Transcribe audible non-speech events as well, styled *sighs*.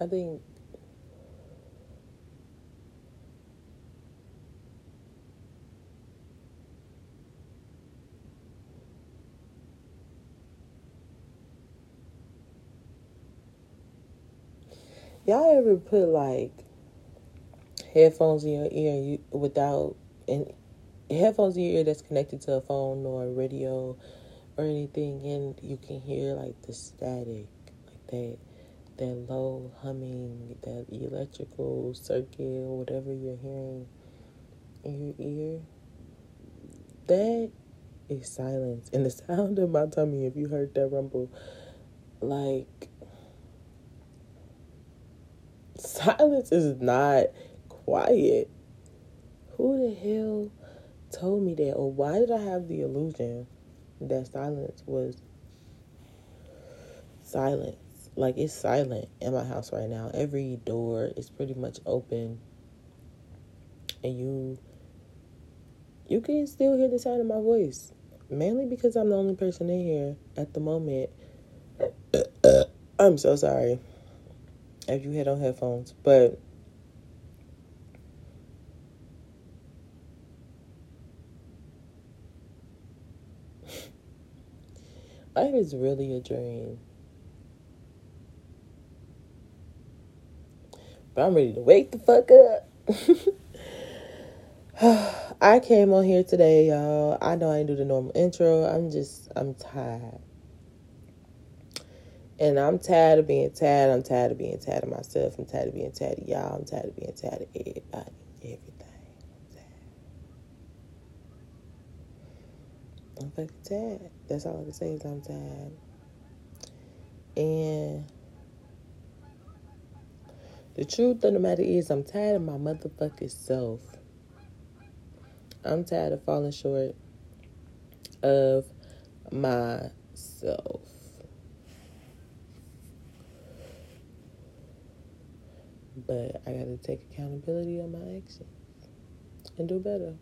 I think y'all ever put like headphones in your ear you without and headphones in your ear that's connected to a phone or a radio or anything and you can hear like the static like that that low humming that electrical circuit or whatever you're hearing in your ear that is silence and the *laughs* sound of my tummy if you heard that rumble like silence is not quiet. Who the hell told me that? Or why did I have the illusion that silence was silence? Like it's silent in my house right now. Every door is pretty much open. And you you can still hear the sound of my voice. Mainly because I'm the only person in here at the moment. *coughs* I'm so sorry if you had on headphones, but *laughs* life is really a dream. But I'm ready to wake the fuck up. *sighs* I came on here today, y'all. I know I didn't do the normal intro. I'm just, I'm tired. And I'm tired of being tired. I'm tired of being tired of myself. I'm tired of being tired of y'all. I'm tired of being tired of everybody, everything. I'm, I'm fucking tired. That's all I can say is I'm tired. And the truth of the matter is, I'm tired of my motherfucking self. I'm tired of falling short of myself. But I got to take accountability on my actions and do better.